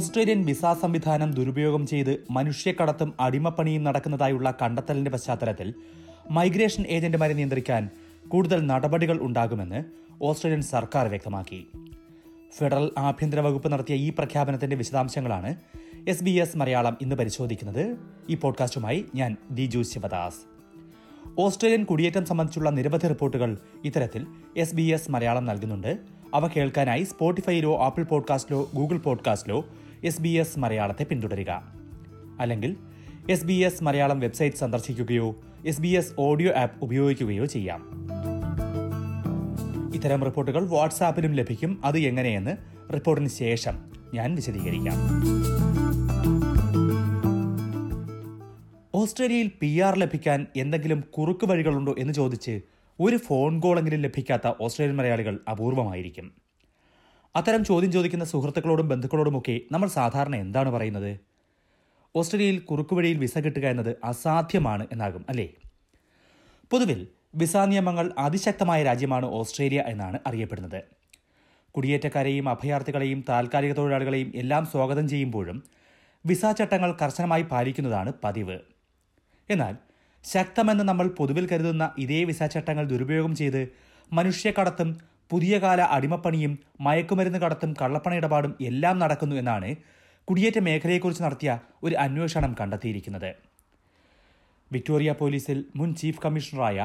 Australian visa സംവിധാനം ദുരുപയോഗം ചെയ്ത് മനുഷ്യക്കടത്തും അടിമപ്പണിയും നടക്കുന്നതായുള്ള കണ്ടെത്തലിന്റെ പശ്ചാത്തലത്തിൽ മൈഗ്രേഷൻ ഏജന്റുമാരെ നിയന്ത്രിക്കാൻ കൂടുതൽ നടപടികൾ ഉണ്ടാകുമെന്ന് ഓസ്ട്രേലിയൻ സർക്കാർ വ്യക്തമാക്കി. ഫെഡറൽ ആഭ്യന്തര വകുപ്പ് നടത്തിയ ഈ പ്രഖ്യാപനത്തിന്റെ വിശദാംശങ്ങളാണ് എസ് ബി എസ് മലയാളം ഇന്ന് പരിശോധിക്കുന്നത്. ഈ പോഡ്കാസ്റ്റുമായി ഞാൻ ദിജു ശിവദാസ്. ഓസ്ട്രേലിയൻ കുടിയേറ്റം സംബന്ധിച്ചുള്ള നിരവധി റിപ്പോർട്ടുകൾ ഇത്തരത്തിൽ എസ് ബി എസ് മലയാളം നൽകുന്നുണ്ട്. അവ കേൾക്കാനായി സ്പോട്ടിഫൈയിലോ ആപ്പിൾ പോഡ്കാസ്റ്റിലോ ഗൂഗിൾ പോഡ്കാസ്റ്റിലോ എസ് ബി എസ് മലയാളത്തെ പിന്തുടരുക. അല്ലെങ്കിൽ S B S Malayalam website സന്ദർശിക്കുകയോ S B S audio app ഉപയോഗിക്കുകയോ ചെയ്യാം. ഇത്തരം റിപ്പോർട്ടുകൾ വാട്സാപ്പിലും ലഭിക്കും. അത് എങ്ങനെയെന്ന് റിപ്പോർട്ടിന് ശേഷം ഞാൻ വിശദീകരിക്കാം. ഓസ്ട്രേലിയയിൽ പി ആർ ലഭിക്കാൻ എന്തെങ്കിലും കുറുക്ക് വഴികളുണ്ടോ എന്ന് ചോദിച്ച് ഒരു ഫോൺ കോളെങ്കിലും ലഭിക്കാത്ത ഓസ്ട്രേലിയൻ മലയാളികൾ അപൂർവമായിരിക്കും. അത്തരം ചോദ്യം ചോദിക്കുന്ന സുഹൃത്തുക്കളോടും ബന്ധുക്കളോടുമൊക്കെ നമ്മൾ സാധാരണ എന്താണ് പറയുന്നത്? ഓസ്ട്രേലിയയിൽ കുറുക്കുവഴിയിൽ വിസ കിട്ടുക എന്നത് അസാധ്യമാണ് എന്നാകും അല്ലേ? പൊതുവിൽ വിസ നിയമങ്ങൾ അതിശക്തമായ രാജ്യമാണ് ഓസ്ട്രേലിയ എന്നാണ് അറിയപ്പെടുന്നത്. കുടിയേറ്റക്കാരെയും അഭയാർത്ഥികളെയും താൽക്കാലിക തൊഴിലാളികളെയും എല്ലാം സ്വാഗതം ചെയ്യുമ്പോഴും വിസ ചട്ടങ്ങൾ കർശനമായി പാലിക്കുന്നതാണ് പതിവ്. എന്നാൽ ശക്തമെന്ന് നമ്മൾ പൊതുവിൽ കരുതുന്ന ഇതേ വിസ ചട്ടങ്ങൾ ദുരുപയോഗം ചെയ്ത് മനുഷ്യക്കടത്തും പുതിയ കാല അടിമപ്പണിയും മയക്കുമരുന്ന് കടത്തും കള്ളപ്പണ ഇടപാടും എല്ലാം നടക്കുന്നു എന്നാണ് കുടിയേറ്റ മേഖലയെക്കുറിച്ച് നടത്തിയ ഒരു അന്വേഷണം കണ്ടെത്തിയിരിക്കുന്നത്. വിക്ടോറിയ പോലീസിൽ മുൻ ചീഫ് കമ്മീഷണറായ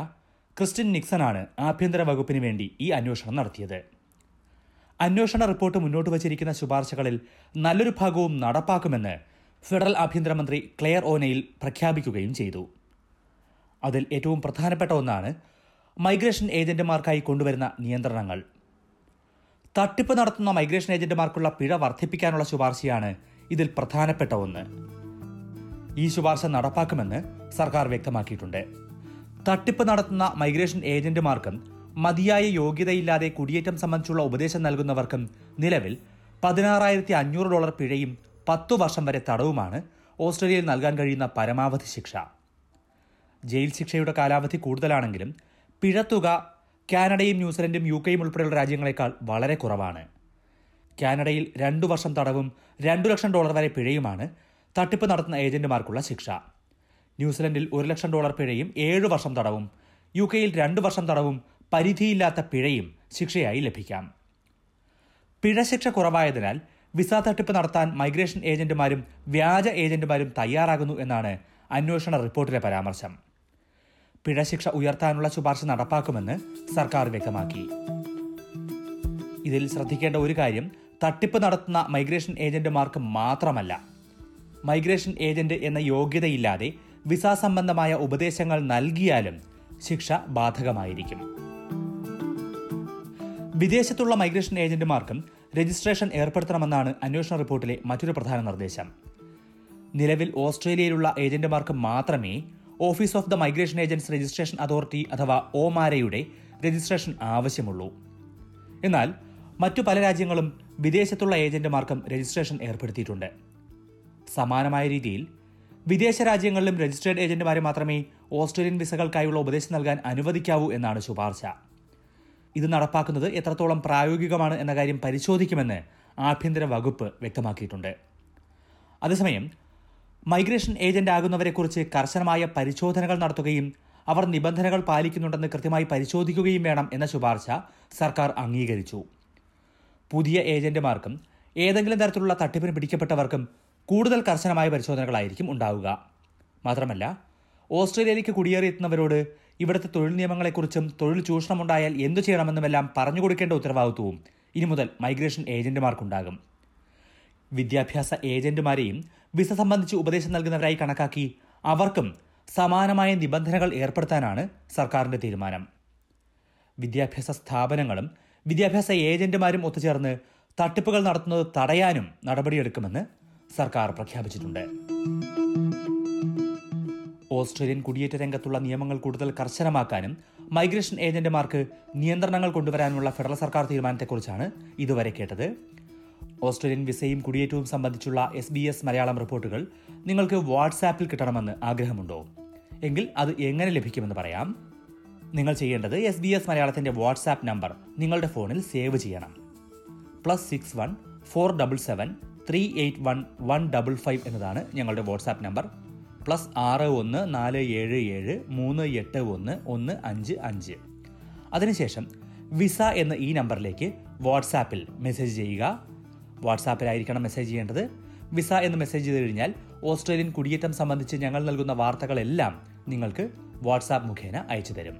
ക്രിസ്റ്റിൻ നിക്സനാണ് ആഭ്യന്തര വകുപ്പിന് വേണ്ടി ഈ അന്വേഷണം നടത്തിയത്. അന്വേഷണ റിപ്പോർട്ട് മുന്നോട്ട് വച്ചിരിക്കുന്ന ശുപാർശകളിൽ നല്ലൊരു ഭാഗവും നടപ്പാക്കുമെന്ന് ഫെഡറൽ ആഭ്യന്തരമന്ത്രി ക്ലെയർ ഓനയിൽ പ്രഖ്യാപിക്കുകയും ചെയ്തു. അതിൽ ഏറ്റവും പ്രധാനപ്പെട്ട ഒന്നാണ് മൈഗ്രേഷൻ ഏജന്റുമാർക്കായി കൊണ്ടുവരുന്ന നിയന്ത്രണങ്ങൾ. തട്ടിപ്പ് നടത്തുന്ന മൈഗ്രേഷൻ ഏജന്റുമാർക്കുള്ള പിഴ വർദ്ധിപ്പിക്കാനുള്ള ശുപാർശയാണ് ഇതിൽ പ്രധാനപ്പെട്ട ഒന്ന്. ഈ ശുപാർശ നടപ്പാക്കുമെന്ന് സർക്കാർ വ്യക്തമാക്കിയിട്ടുണ്ട്. തട്ടിപ്പ് നടത്തുന്ന മൈഗ്രേഷൻ ഏജന്റുമാർക്കും മതിയായ യോഗ്യതയില്ലാതെ കുടിയേറ്റം സംബന്ധിച്ചുള്ള ഉപദേശം നൽകുന്നവർക്കും നിലവിൽ പതിനാറായിരത്തി അഞ്ഞൂറ് ഡോളർ പിഴയും പത്തു വർഷം വരെ തടവുമാണ് ഓസ്ട്രേലിയയിൽ നൽകാൻ കഴിയുന്ന പരമാവധി ശിക്ഷ. ജയിൽ ശിക്ഷയുടെ കാലാവധി കൂടുതലാണെങ്കിലും പിഴത്തുക കാനഡയും ന്യൂസിലൻഡും യു കെയും ഉൾപ്പെടെയുള്ള രാജ്യങ്ങളെക്കാൾ വളരെ കുറവാണ്. കാനഡയിൽ രണ്ടു വർഷം തടവും രണ്ടു ലക്ഷം ഡോളർ വരെ പിഴയുമാണ് തട്ടിപ്പ് നടത്തുന്ന ഏജന്റുമാർക്കുള്ള ശിക്ഷ. ന്യൂസിലൻഡിൽ ഒരു ലക്ഷം ഡോളർ പിഴയും ഏഴു വർഷം തടവും യു കെയിൽ രണ്ടു വർഷം തടവും പരിധിയില്ലാത്ത പിഴയും ശിക്ഷയായി ലഭിക്കാം. പിഴശിക്ഷ കുറവായതിനാൽ വിസ തട്ടിപ്പ് നടത്താൻ മൈഗ്രേഷൻ ഏജന്റുമാരും വ്യാജ ഏജന്റുമാരും തയ്യാറാകുന്നു എന്നാണ് അന്വേഷണ റിപ്പോർട്ടിലെ പരാമർശം. പിഴശിക്ഷ ഉയർത്താനുള്ള ശുപാർശ നടപ്പാക്കുമെന്ന് സർക്കാർ വ്യക്തമാക്കി. ഇതിൽ ശ്രദ്ധിക്കേണ്ട ഒരു കാര്യം തട്ടിപ്പ് നടത്തുന്ന മൈഗ്രേഷൻ ഏജന്റുമാർക്ക് മാത്രമല്ല. മൈഗ്രേഷൻ ഏജന്റ് എന്ന യോഗ്യതയില്ലാതെ വിസ സംബന്ധമായ ഉപദേശങ്ങൾ നൽകിയാലും ശിക്ഷ ബാധകമായിരിക്കും. വിദേശത്തുള്ള മൈഗ്രേഷൻ ഏജന്റുമാർക്കും രജിസ്ട്രേഷൻ ഏർപ്പെടുത്തണമെന്നാണ് അന്വേഷണ റിപ്പോർട്ടിലെ മറ്റൊരു പ്രധാന നിർദ്ദേശം. നിലവിൽ ഓസ്ട്രേലിയയിലുള്ള ഏജന്റുമാർക്ക് മാത്രമേ office of the migration agents registration authority അഥവാ ഒമാരയുടെ രജിസ്ട്രേഷൻ ആവശ്യമുള്ളൂ. എന്നാൽ മറ്റു പല രാജ്യങ്ങളും വിദേശത്തുള്ള ഏജന്റുമാർക്കും രജിസ്ട്രേഷൻ ഏർപ്പെടുത്തിയിട്ടുണ്ട്. സമാനമായ രീതിയിൽ വിദേശ രാജ്യങ്ങളിലും രജിസ്ട്രേഡ് ഏജന്റുമാരെ മാത്രമേ ഓസ്ട്രേലിയൻ വിസകൾക്കായുള്ള ഉപദേശം നൽകാൻ അനുവദിക്കാവൂ എന്നാണ് ശുപാർശ. ഇത് നടപ്പാക്കുന്നത് എത്രത്തോളം പ്രായോഗികമാണ് എന്ന കാര്യം പരിശോധിക്കുമെന്ന് ആഭ്യന്തര വകുപ്പ് വ്യക്തമാക്കിയിട്ടുണ്ട്. അതേസമയം മൈഗ്രേഷൻ ഏജന്റ് ആകുന്നവരെക്കുറിച്ച് കർശനമായ പരിശോധനകൾ നടത്തുകയും അവർ നിബന്ധനകൾ പാലിക്കുന്നുണ്ടെന്ന് കൃത്യമായി പരിശോധിക്കുകയും വേണം എന്ന ശുപാർശ സർക്കാർ അംഗീകരിച്ചു. പുതിയ ഏജന്റുമാർക്കും ഏതെങ്കിലും തരത്തിലുള്ള തട്ടിപ്പിന് പിടിക്കപ്പെട്ടവർക്കും കൂടുതൽ കർശനമായ പരിശോധനകളായിരിക്കും ഉണ്ടാവുക. മാത്രമല്ല ഓസ്ട്രേലിയയിലേക്ക് കുടിയേറിയെത്തുന്നവരോട് ഇവിടുത്തെ തൊഴിൽ നിയമങ്ങളെക്കുറിച്ചും തൊഴിൽ ചൂഷണമുണ്ടായാൽ എന്തു ചെയ്യണമെന്നുമെല്ലാം പറഞ്ഞു കൊടുക്കേണ്ട ഉത്തരവാദിത്വവും ഇനി മുതൽ മൈഗ്രേഷൻ ഏജന്റുമാർക്കുണ്ടാകും. വിദ്യാഭ്യാസ ഏജന്റുമാരെയും വിസ സംബന്ധിച്ച് ഉപദേശം നൽകുന്നവരായി കണക്കാക്കി അവർക്കും സമാനമായ നിബന്ധനകൾ ഏർപ്പെടുത്താനാണ് സർക്കാരിന്റെ തീരുമാനം. വിദ്യാഭ്യാസ സ്ഥാപനങ്ങളും വിദ്യാഭ്യാസ ഏജന്റുമാരും ഒത്തുചേർന്ന് തട്ടിപ്പുകൾ നടത്തുന്നത് തടയാനും നടപടിയെടുക്കുമെന്ന് സർക്കാർ പ്രഖ്യാപിച്ചിട്ടുണ്ട്. ഓസ്ട്രേലിയൻ കുടിയേറ്റ രംഗത്തുള്ള നിയമങ്ങൾ കൂടുതൽ കർശനമാക്കാനും മൈഗ്രേഷൻ ഏജന്റുമാർക്ക് നിയന്ത്രണങ്ങൾ കൊണ്ടുവരാനുമുള്ള ഫെഡറൽ സർക്കാർ തീരുമാനത്തെക്കുറിച്ചാണ് ഇതുവരെ കേട്ടത്. ഓസ്ട്രേലിയൻ വിസയും കുടിയേറ്റവും സംബന്ധിച്ചുള്ള എസ് ബി എസ് മലയാളം റിപ്പോർട്ടുകൾ നിങ്ങൾക്ക് വാട്സാപ്പിൽ കിട്ടണമെന്ന് ആഗ്രഹമുണ്ടോ? എങ്കിൽ അത് എങ്ങനെ ലഭിക്കുമെന്ന് പറയാം. നിങ്ങൾ ചെയ്യേണ്ടത് എസ് ബി എസ് മലയാളത്തിന്റെ വാട്സാപ്പ് നമ്പർ നിങ്ങളുടെ ഫോണിൽ സേവ് ചെയ്യണം. Plus six one four double seven three eight one one double five എന്നതാണ് ഞങ്ങളുടെ വാട്സാപ്പ് നമ്പർ. പ്ലസ് ആറ് ഒന്ന് നാല് ഏഴ് ഏഴ് മൂന്ന് എട്ട് ഒന്ന് ഒന്ന് അഞ്ച് അഞ്ച്. അതിനുശേഷം വിസ എന്ന ഈ നമ്പറിലേക്ക് വാട്സാപ്പിൽ മെസ്സേജ് ചെയ്യുക. വാട്സാപ്പിലായിരിക്കണം മെസ്സേജ് ചെയ്യേണ്ടത്. വിസ എന്ന് മെസ്സേജ് ചെയ്ത് കഴിഞ്ഞാൽ ഓസ്ട്രേലിയൻ കുടിയേറ്റം സംബന്ധിച്ച് ഞങ്ങൾ നൽകുന്ന വാർത്തകളെല്ലാം നിങ്ങൾക്ക് വാട്സാപ്പ് മുഖേന അയച്ചു തരും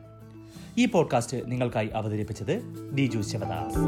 ഈ പോഡ്കാസ്റ്റ് നിങ്ങൾക്കായി അവതരിപ്പിച്ചത് ഡിജു ശിവദാസ്.